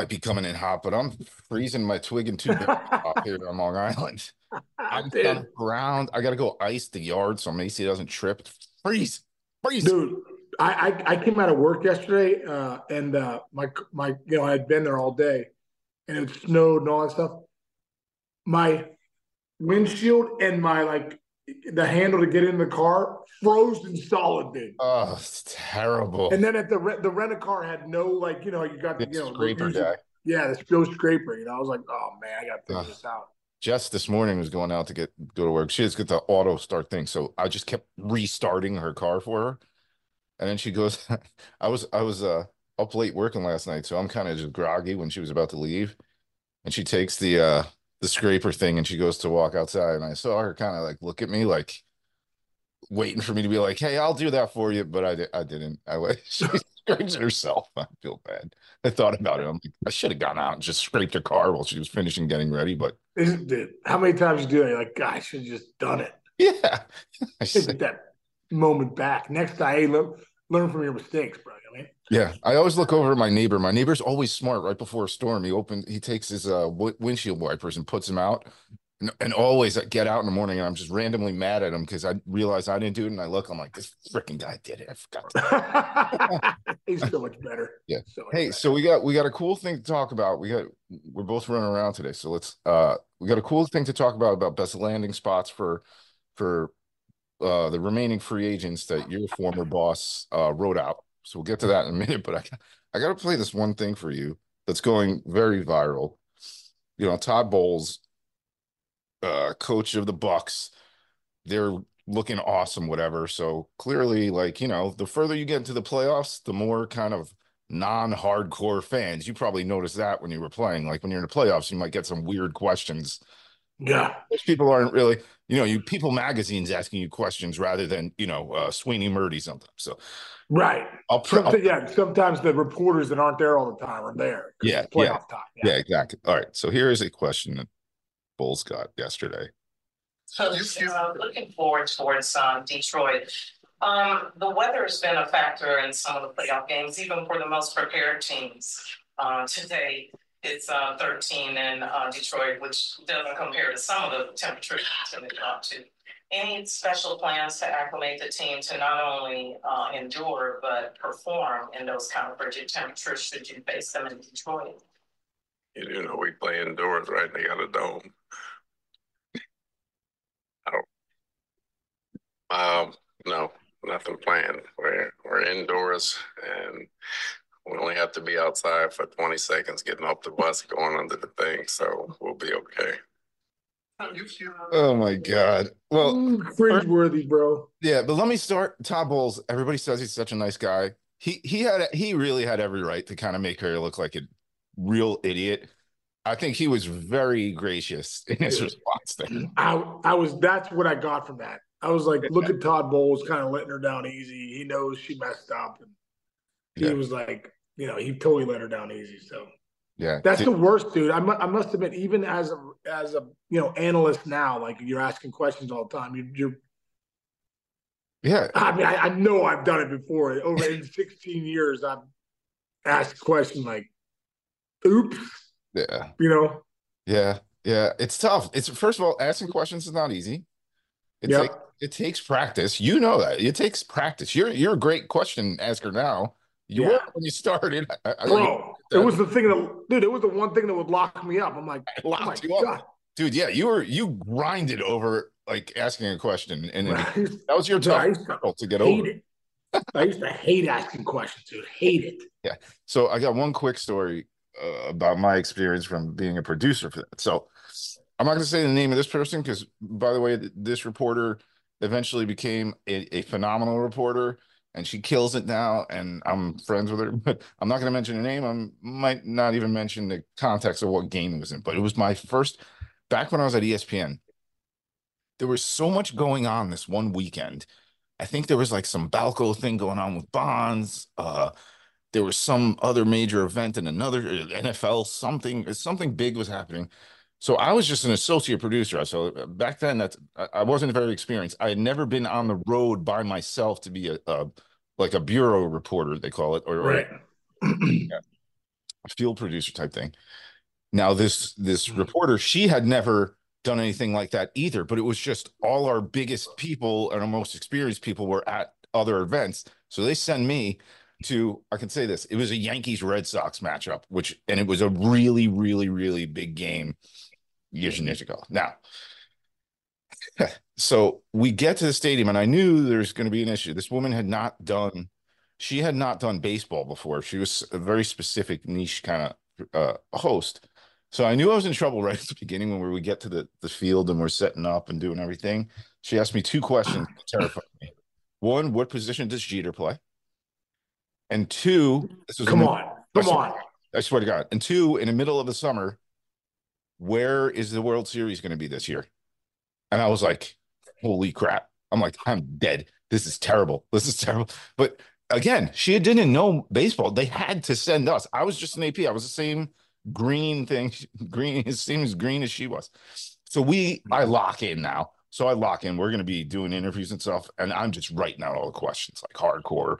might be coming in hot, but I'm freezing my twig and two off here on Long Island. I'm Dude. done around. I gotta go ice the yard so Macy doesn't trip. Freeze, freeze. Dude, I, I I came out of work yesterday, uh, and uh, my my you know I had been there all day, and it snowed and all that stuff. My windshield and my like the handle to get in the car frozen solid, dude. Oh, it's terrible. And then at the re- the rent a car had no like you know you got the The you know scraper guy. Yeah, the no scraper. You know, I was like, oh man, I got to figure Ugh. this out. Jess this morning was going out to get go to work. She has got the auto start thing, so I just kept restarting her car for her. And then she goes, I was I was uh up late working last night, so I'm kind of just groggy when she was about to leave. And she takes the uh the scraper thing and she goes to walk outside. And I saw her kind of like look at me like waiting for me to be like, hey, I'll do that for you. But I, di- I didn't. I was she scrapes it herself. I feel bad. I thought about it. I'm like, I should have gone out and just scraped her car while she was finishing getting ready. But Isn't dude? How many times you do that? You're like, God, I should have just done it. yeah. I Take said- that moment back. Next time, hey, learn, learn from your mistakes, bro. Yeah, I always look over at my neighbor. My neighbor's always smart. Right before a storm, he opened, he takes his uh w- windshield wipers and puts them out, and, and always I get out in the morning and I'm just randomly mad at him because I realize I didn't do it, and I look, I'm like, this freaking guy did it. I forgot. to-" he's so much better. Yeah. So much Hey, better. so we got we got a cool thing to talk about. We got we're both running around today, so let's uh we got a cool thing to talk about about best landing spots for for uh the remaining free agents that your former boss uh wrote out. So we'll get to that in a minute, but I I got to play this one thing for you that's going very viral. You know, Todd Bowles, uh coach of the Bucs, they're looking awesome whatever. So clearly like, you know, the further you get into the playoffs, the more kind of non-hardcore fans. You probably noticed that when you were playing. Like when you're in the playoffs, you might get some weird questions. yeah, Most people aren't really, you know, you people magazines asking you questions rather than, you know, uh Sweeny Murti sometimes. So right. I'll, pr- I'll yeah, sometimes the reporters that aren't there all the time are there. Yeah, it's playoff time. yeah, exactly. All right. So here is a question that Bowles got yesterday. So uh, looking forward towards um, Detroit. Um, the weather has been a factor in some of the playoff games, even for the most prepared teams. Uh, today it's uh, 13 in uh, Detroit, which doesn't compare to some of the temperatures it's going to drop to. Any special plans to acclimate the team to not only uh, endure but perform in those kind of frigid temperatures should you face them in Detroit? You know, we play indoors, right? They got a dome. I don't. Um, no, nothing planned. We're we're indoors and we only have to be outside for twenty seconds getting off the bus, going under the thing, so we'll be okay. Oh my God. Well, mm, Ooh, cringeworthy, bro. Yeah, but let me start. Todd Bowles. Everybody says he's such a nice guy. He he had he really had every right to kind of make her look like a real idiot. I think he was very gracious in his response there. I I was that's what I got from that. I was like, look at Todd Bowles kind of letting her down easy. He knows she messed up, and he Yeah. was like, you know, he totally let her down easy. So Yeah, that's the worst, dude. I, mu- I must admit, even as a as a you know analyst now, like you're asking questions all the time. You, you're, yeah, I mean, I, I know I've done it before. Over in 16 years, I've asked a question like, "Oops," yeah, you know. yeah, yeah. It's tough. It's first of all, asking questions is not easy. It's Yep. takes it takes practice. You know that it takes practice. You're you're a great question asker now. You Yeah. were when you started. I, I, Bro, it was the thing that, dude, it was the one thing that would lock me up. I'm like, I oh my locked you up. dude. Yeah, you were you grinded over like asking a question, and I that was your Dude, tough to to get over. it. I used to hate asking questions, dude. Hate it. Yeah. So I got one quick story uh, about my experience from being a producer for that. So I'm not going to say the name of this person because, by the way, th- this reporter eventually became a, a phenomenal reporter, and she kills it now. And I'm friends with her, but I'm not going to mention her name. I might not even mention the context of what game it was in. But it was my first back when I was at ESPN. There was so much going on this one weekend. I think there was like some Balco thing going on with Bonds. Uh, there was some other major event in another uh, NFL something something big was happening. So I was just an associate producer. So uh, back then, that's I wasn't very experienced. I had never been on the road by myself to be a, a like a bureau reporter, they call it, or, or Right. a field producer type thing. Now, this this reporter, she had never done anything like that either, but it was just all our biggest people and our most experienced people were at other events. So they send me to, I can say this, it was a Yankees Red Sox matchup, which, and it was a really, really, really big game years and years ago. Now, so we get to the stadium, and I knew there's going to be an issue. This woman had not done, she had not done baseball before. She was a very specific niche kind of uh, host. So I knew I was in trouble right at the beginning when we get to the, the field and we're setting up and doing everything. She asked me two questions that terrified me. One, what position does Jeter play? And two, this was Come the- on. Come on. I swear to God. And two, in the middle of the summer, where is the World Series going to be this year? And I was like, holy crap. I'm like, I'm dead. This is terrible. This is terrible. But again, she didn't know baseball. They had to send us. I was just an AP. I was the same green thing, green, it seems green as she was. So we, I lock in now. So I lock in. We're going to be doing interviews and stuff. And I'm just writing out all the questions like hardcore.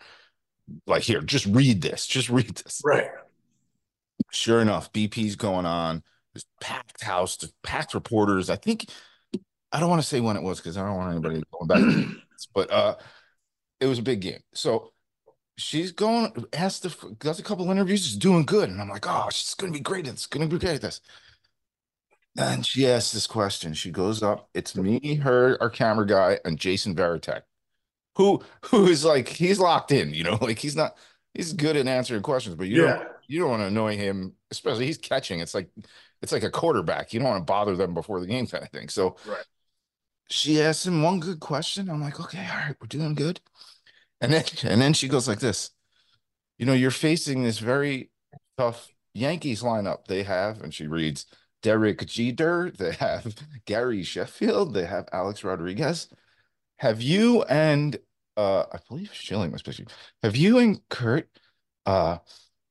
Like, here, just read this. Just read this Right. sure enough, BP's going on. There's packed house, there's packed reporters. I think I don't want to say when it was because I don't want anybody going back. but uh, it was a big game. So she's going, asked the does a couple interviews, she's doing good, and I'm like, oh, she's going to be great. It's going to be great at this. And she asks this question. She goes up. It's me, her, our camera guy, and Jason Varitek, who who is like he's locked in. You know, like he's not. He's good at answering questions, but you Yeah. don't you don't want to annoy him, especially he's catching. It's like it's like a quarterback. You don't want to bother them before the game kind of thing. So Right. she asked him one good question. I'm like, okay, all right, we're doing good. And then and then she goes like this. You know, you're facing this very tough Yankees lineup. They have, and she reads Derek Jeter, they have Gary Sheffield, they have Alex Rodriguez. Have you and uh I believe Schilling was pitching. Have you and Curt uh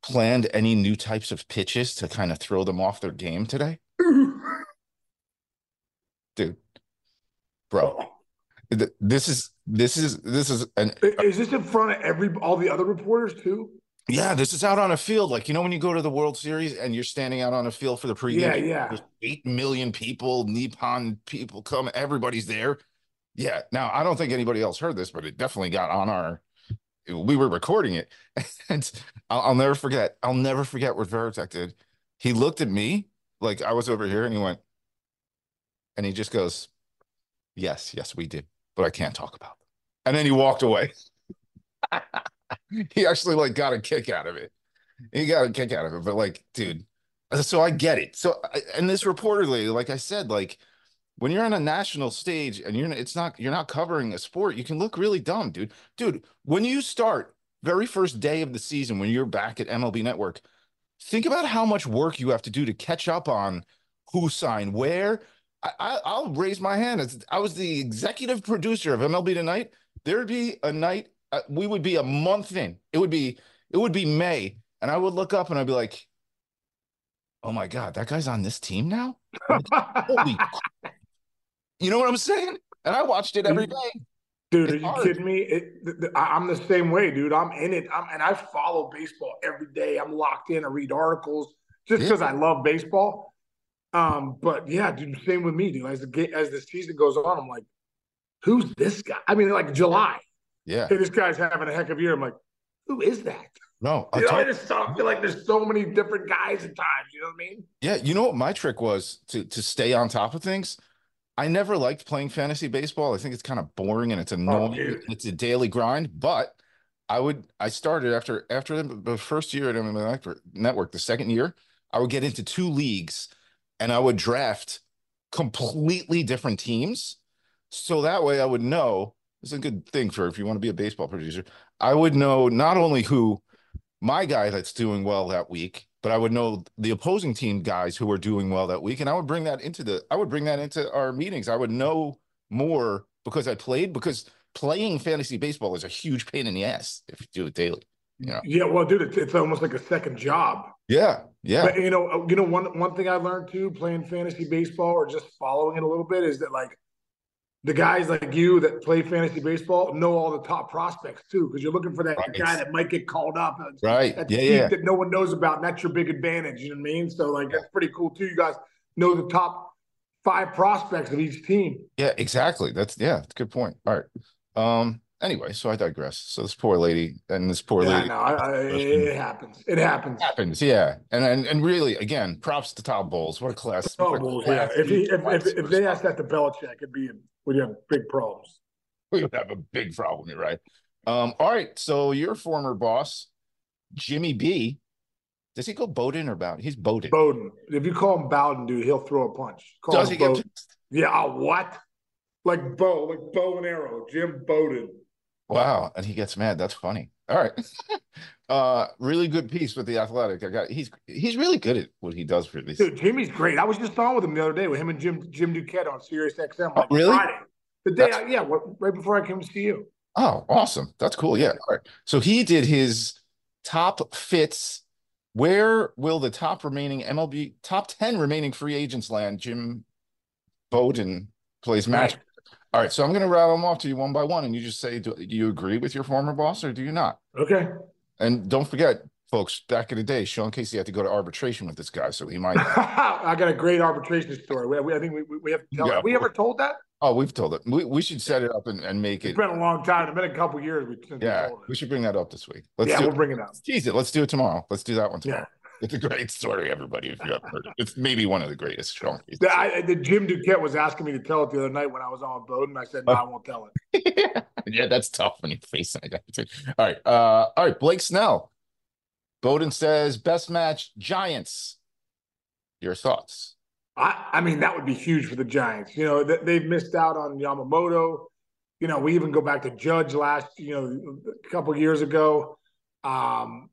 planned any new types of pitches to kind of throw them off their game today? Dude, bro, th- this is this is this is an Is this in front of every all the other reporters too? yeah, this is out on a field. Like, you know, when you go to the World Series and you're standing out on a field for the pregame, Yeah, yeah. there's eight million people, Nippon people come, everybody's there. Yeah. Now, I don't think anybody else heard this, but it definitely got on our. We were recording it, and I'll, I'll never forget. I'll never forget what Varitek did. He looked at me like I was over here, and he went, and he just goes, "Yes, yes, we did, but I can't talk about them." And then he walked away. he actually like got a kick out of it. He got a kick out of it, but like, dude, so I get it. So, and this reporter lady, like I said, like when you're on a national stage and you're it's not you're not covering a sport, you can look really dumb, dude. Dude, when you start very first day of the season, when you're back at MLB Network, think about how much work you have to do to catch up on who signed where. I, I I'll raise my hand. As I was the executive producer of MLB Tonight. There'd be a night uh, we would be a month in. It would be it would be May, and I would look up and I'd be like, "Oh my god, that guy's on this team now." Holy, you know what I'm saying? And I watched it every day. Dude, are you hard. kidding me? It, th- th- I- I'm the same way, dude. I'm in it. I'm, and I follow baseball every day. I'm locked in. I read articles just Yeah. because I love baseball. Um, but yeah, dude, same with me, dude. As the as the season goes on, I'm like, who's this guy? I mean, like July, Yeah, hey, this guy's having a heck of a year. I'm like, who is that? no, I You know, I just so- feel like there's so many different guys at times. You know what I mean? yeah. You know what my trick was to to stay on top of things. I never liked playing fantasy baseball. I think it's kind of boring and it's oh, annoying. dude. it's a daily grind, but I would I started after after the, first year at MLB Network, the second year, I would get into two leagues and I would draft completely different teams. So that way I would know it's a good thing for if you want to be a baseball producer. I would know not only who my guy that's doing well that week, but I would know the opposing team guys who are doing well that week. And I would bring that into the I would bring that into our meetings. I would know more because I played because playing fantasy baseball is a huge pain in the ass if you do it daily. Yeah. Yeah, well, dude, it's, it's almost like a second job. Yeah. Yeah. But you know, uh, you know, one one thing I learned too, playing fantasy baseball or just following it a little bit, is that like the guys like you that play fantasy baseball know all the top prospects too, because you're looking for that Right. guy that might get called up. Right. That Yeah, yeah. that no one knows about, and that's your big advantage. You know what I mean? So like that's pretty cool too. You guys know the top five prospects of each team. Yeah, exactly. That's yeah, that's a good point. All right. Um, anyway, so I digress. So this poor lady and this poor Yeah, lady no, I, I, it happens. It happens. happens, yeah. And and and really, again, props to Todd Bowles. What a class. Oh, a well, yeah. If, he, if, if, if they asked that to Belichick, it'd be we'd have big problems. we would have a big problem, you're right? Um, all right. So your former boss, Jimmy B, does he go Bowden or Bowden? He's Bowden. Bowden. If you call him Bowden, dude, he'll throw a punch. Call Does him he get Bowden. Yeah, uh, what? Like bow, like bow and arrow. Jim Bowden. Wow, and he gets mad. That's funny. All right. uh really good piece with the athletic. I got he's he's really good at what he does for these. Dude, Jimmy's great. I was just on with him the other day with him and Jim Jim Duquette on Sirius XM. Oh, like really? Friday. The day, I, yeah, what, right before I came to see you. Oh, awesome. That's cool. Yeah. All right. So he did his top fits. Where will the top remaining MLB top 10 remaining free agents land? Jim Bowden plays match. Right. All right. So I'm going to rattle them off to you one by one, and you just say, do, do you agree with your former boss or do you not? Okay. And don't forget, folks, back in the day, Sean Casey had to go to arbitration with this guy. So he might. I got a great arbitration story. We, we, I think we, we- have to tell Yeah. We ever told that? oh, we've told it. We, we should set it up and, and make It's it. It's been a long time. It's been a couple years we- Yeah. we told We should bring that up this week. Let's Yeah, do we'll it. bring it up. It. Let's do it tomorrow. Let's do that one Yeah. It's a great story, everybody. If you haven't heard it, it's maybe one of the greatest. Sean Casey. The, I, the Jim Duquette was asking me to tell it the other night when I was on Bowden. I said, no, I won't tell it. yeah, that's tough when you're facing a guy. All right. Uh, all right. Blake Snell. Bowden says best match Giants. Your thoughts? I, I mean, that would be huge for the Giants. You know, th- they've missed out on Yamamoto. You know, we even go back to Judge last, you know, a couple years ago. Um,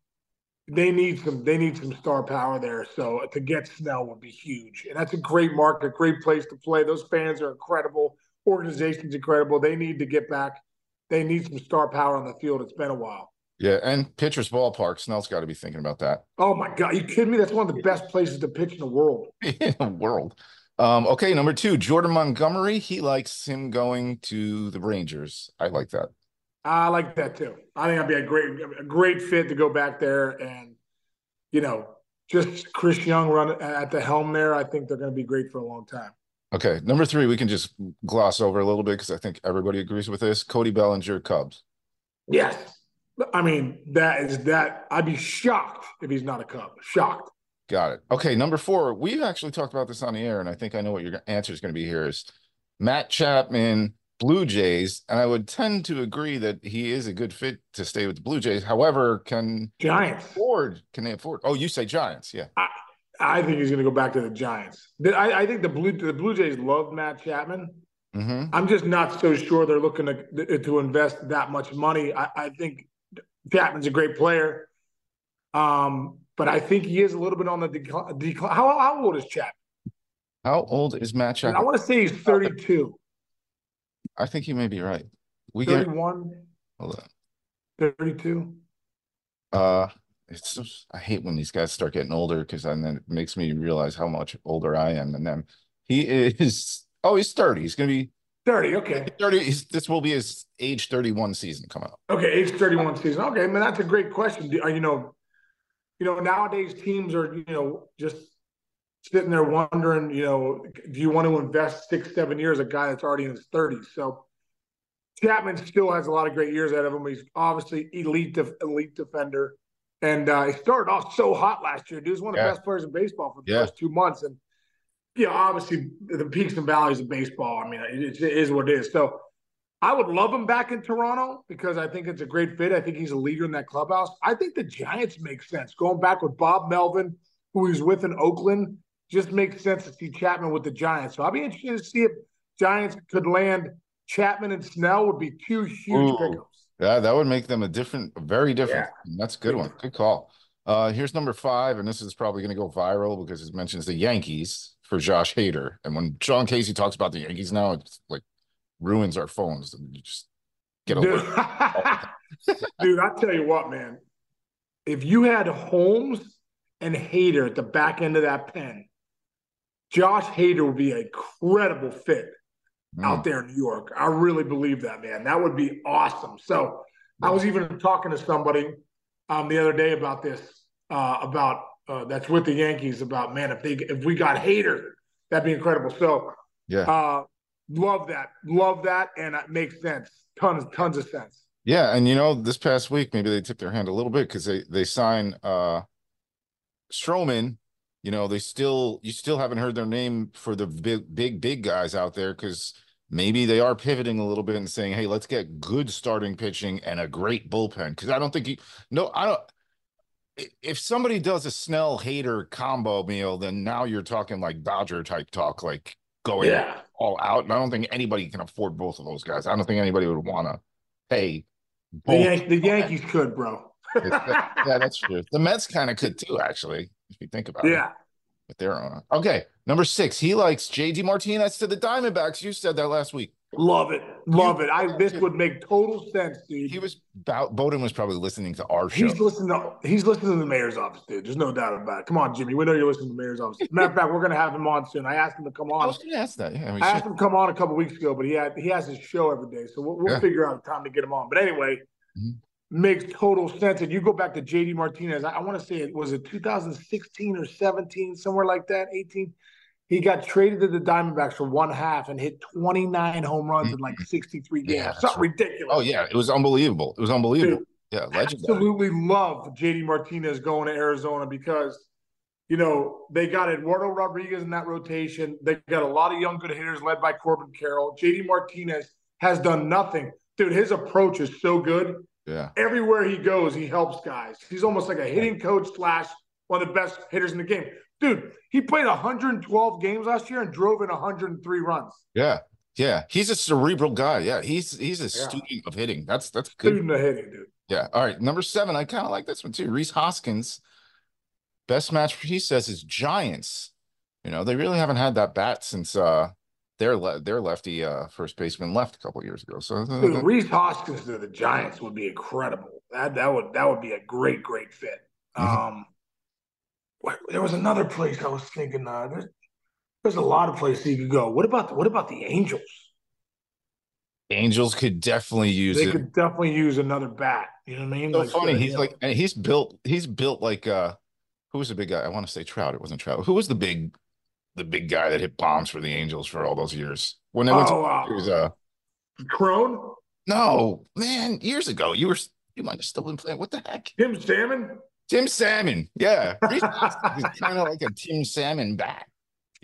they need some, they need some star power there. So to get Snell would be huge, and that's a great market, great place to play. Those fans are incredible. Organization's incredible. They need to get back. They need some star power on the field. It's been a while. Yeah, and pitcher's ballpark. Snell's got to be thinking about that Oh my God, you kidding me? That's one of the best places to pitch in the world. in the world. Um, okay, number two, Jordan Montgomery. He likes him going to the Rangers. I like that. I like that too. I think I'd be a great, a great fit to go back there and, you know, just Chris Young run at the helm there. I think they're going to be great for a long time. Okay, number three, we can just gloss over a little bit because I think everybody agrees with this. Cody Bellinger, Cubs. Yes, I mean that is that. I'd be shocked if he's not a Cub. Shocked. Got it. Okay, number four, we've actually talked about this on the air, and I think I know what your answer is going to be here is Matt Chapman, Blue Jays, and I would tend to agree that he is a good fit to stay with the Blue Jays. However, can Giants. afford can they afford? Oh, you say Giants, yeah. I think he's going to go back to the Giants. I, I think the Blue the Blue Jays love Matt Chapman. hmm I'm just not so sure they're looking to to invest that much money. I, I think Chapman's a great player, um, but I think he is a little bit on the decline. decline. How, how old is Chapman? How old is Matt Chapman? I want to say he's 32, I think you may be right. We get 31, hold on. 32. Uh, it's just, I hate when these guys start getting older because then it makes me realize how much older I am than them. He is oh, he's 30. He's gonna be 30. Okay. 30. He's, this will be his age 31 season coming up. Okay. Age 31 season. Okay. I Man, that's a great question. Do, uh, you know, you know, nowadays teams are, you know, just sitting there wondering, you know, do you want to invest six, seven years a guy that's already in his 30s? So Chapman still has a lot of great years ahead of him. He's obviously elite, def- elite defender. And uh, he started off so hot last year. Dude, was one of the best players in baseball for the Yeah. first two months. And, you know, obviously the peaks and valleys of baseball. I mean, it, it is what it is. So I would love him back in Toronto because I think it's a great fit. I think he's a leader in that clubhouse. I think the Giants make sense. Going back with Bob Melvin, who he's with in Oakland, just makes sense to see Chapman with the Giants. So I'll be interested to see if Giants could land Chapman and Snell would be two huge Ooh. pickups. Yeah, that would make them a different, very different. That's a good one. Good call. Uh, here's number five, and this is probably going to go viral because it mentions the Yankees for Josh Hader. And when Sean Casey talks about the Yankees now, it's like ruins our phones. And you just get over Dude. Dude, I tell you what, man. If you had Holmes and Hader at the back end of that pen, Josh Hader would be a credible fit Mm. out there in New York. I really believe that, man. That would be awesome. So I was even talking to somebody um, the other day about this, uh, about uh, that's with the Yankees about man, if they if we got Hader, that'd be incredible. So Yeah. uh, love that, love that, and it makes sense. Tons, tons of sense. Yeah, and you know, this past week maybe they tipped their hand a little bit because they they sign uh Stroman. You know, they still you still haven't heard their name for the big big big guys out there because maybe they are pivoting a little bit and saying, "Hey, let's get good starting pitching and a great bullpen." Because I don't think you no, I don't. If somebody does a Snell Hader combo meal, then now you're talking like Dodger type talk, like going Yeah, all out. And I don't think anybody can afford both of those guys. I don't think anybody would want to pay. the. Yan- the Yankees could, bro. yeah, that's true. The Mets kind of could too, actually, if you think about it. yeah. With their own. Okay, number six. He likes JD Martinez to the Diamondbacks. You said that last week. Love it, love it. I this would make total sense, dude. He was about Bowden was probably listening to our show. He's listening to he's listening to the mayor's office, dude. There's no doubt about it. Come on, Jimmy. We know you're listening to the mayor's office. Matter of fact, we're gonna have him on soon. I asked him to come I on. was going to ask that. Yeah, I asked him to come on a couple weeks ago, but he had he has his show every day, so we'll, we'll Yeah. figure out a time to get him on. But anyway, Mhm. Makes total sense. And you go back to JD Martinez. I, I want to say it was it 2016 or 17, somewhere like that, 18. He got traded to the Diamondbacks for one half and hit 29 home runs in like mm-hmm. 63 games. Yeah, Something right. ridiculous. Oh yeah, it was unbelievable. It was unbelievable. Dude, yeah, legendary. absolutely love JD Martinez going to Arizona because you know they got Eduardo Rodriguez in that rotation. They got a lot of young good hitters led by Corbin Carroll. JD Martinez has done nothing. Dude, his approach is so good. Yeah, Everywhere he goes, he helps guys. He's almost like a hitting coach slash one of the best hitters in the game. Dude, he played 112 games last year and drove in 103 runs. yeah, yeah. He's a cerebral guy. Yeah, he's he's a Yeah. student of hitting. That's that's good. Student of hitting, dude. Yeah. All right. Number seven. I kind of like this one too. Rhys Hoskins. Best match he says is Giants. You know, they really haven't had that bat since uh their le- their lefty uh first baseman left a couple years ago. So Dude, Rhys Hoskins to the Giants would be incredible. That that would that would be a great great fit. Mhm. Um, there was another place I was thinking. Uh, there's there's a lot of places you could go. What about what about the Angels? Angels could definitely use They it. could definitely use another bat. You know what I mean? so Like, funny. uh, He's like and he's built he's built like uh who was the big guy? I want to say Trout. It wasn't Trout. Who was the big the big guy that hit bombs for the Angels for all those years? When went to oh, it was uh Crone, no man, years ago. You were you might have still been playing. What the heck? Tim Salmon, Tim Salmon. Yeah. he's kind of like a Tim Salmon bat.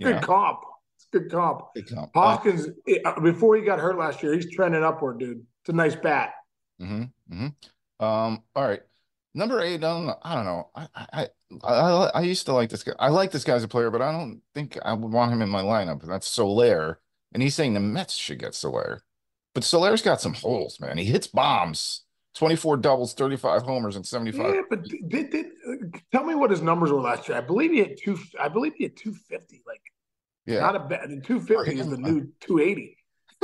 Good know? comp. It's good comp. Good comp. Uh, Hoskins, uh, before he got hurt last year, he's trending upward, dude. It's a nice bat. hmm hmm Um, all right. Number eight, I don't know. I don't know. I, I I I I used to like this guy. I like this guy as a player, but I don't think I would want him in my lineup. And that's Soler. And he's saying the Mets should get Soler. But Soler's got some holes, man. He hits bombs. 24 doubles, 35 homers, and 75. Yeah, but did, did, uh, tell me what his numbers were last year. I believe he had two. I believe he had two fifty. Like Yeah. not a bad. The two fifty is the new two eighty.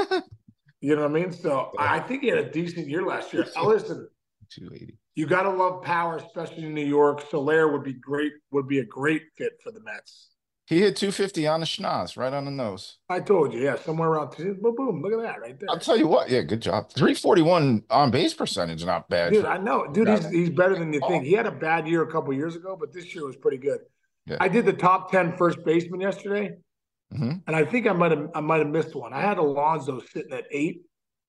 you know what I mean? So I think he had a decent year last year. Listen, 280. You got to love power, especially in New York. Soler would be great. Would be a great fit for the Mets. He hit 250 on the schnoz, right on the nose. I told you, yeah, somewhere around two. Boom, boom. Look at that right there. I'll tell you what. Yeah, good job. 341 on base percentage, not bad. Dude, I know, dude. He's, he's better than you think. He had a bad year a couple years ago, but this year was pretty good. Yeah. I did the top 10 first baseman yesterday, Mhm. and I think I might have I might have missed one. I had Alonso sitting at eight,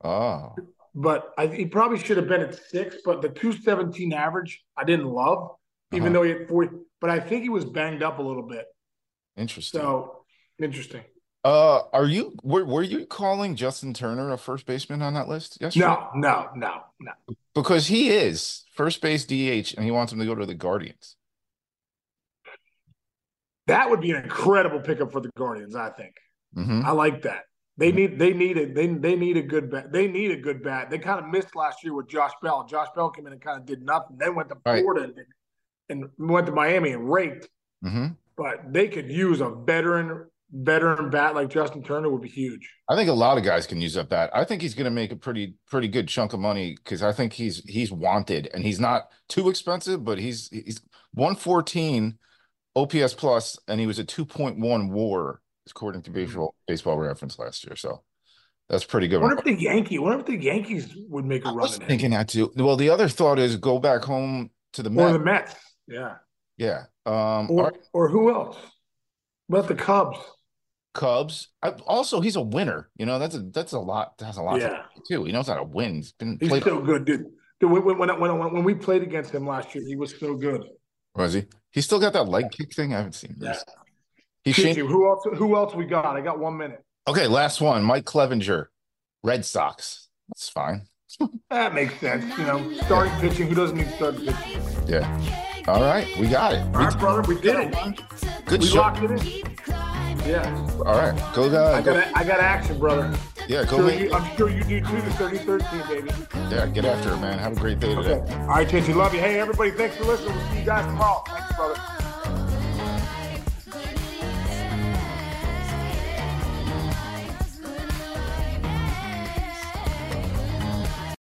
Oh, but I, he probably should have been at six. But the 217 average, I didn't love, even Uh-huh. though he had 40. But I think he was banged up a little bit. interesting. So interesting. Uh, are you were were you calling Justin Turner a first baseman on that list yesterday? No, no, no, no. because he is first base DH, and he wants him to go to the Guardians. That would be an incredible pickup for the Guardians. I think. hmm I like that. They need they need it. They they need a good bat. They need a good bat. They kind of missed last year with Josh Bell. Josh Bell came in and kind of did nothing. Then went to Right. Florida and, and went to Miami and raked. hmm But they could use a veteran veteran bat like Justin Turner would be huge. I think a lot of guys can use up that. I think he's going to make a pretty pretty good chunk of money because I think he's he's wanted and he's not too expensive, but he's he's one fourteen OPS plus, and he was a two point one WAR according to baseball baseball reference last year. So That's pretty good. I wonder if the Yankee, I wonder if the Yankees would make a I run was in it. thinking that too. Well, the other thought is go back home to the Or the Mets. Mets. Yeah. Yeah. Um, Or or who else? What about the Cubs? Cubs. I, also, he's a winner. You know, that's a that's a lot. That's a lot Yeah. to, too. He knows how to win. He's been He's played. so good, dude. Dude, when, when, when, when, when we played against him last year, he was so good. Was he? He still got that leg kick thing. I haven't seen Yeah. this. Chichi, changed. who else? Who else we got? I got one minute. Okay, last one. Mike Clevinger, Red Sox. That's fine. That makes sense. You know, starting pitching. Who doesn't need starting pitching? Yeah. All right, we got it. All We- brother, we did it. good We show. locked it in. Yeah, All right, go I uh, go. got I got action, brother. Yeah, go. Sure you, I'm sure you do too. The 3013, baby. yeah, get after it, man. Have a great day today. Okay. All right, Chichi, love you. Hey, everybody, thanks for listening. We'll see you guys tomorrow. Thanks, brother.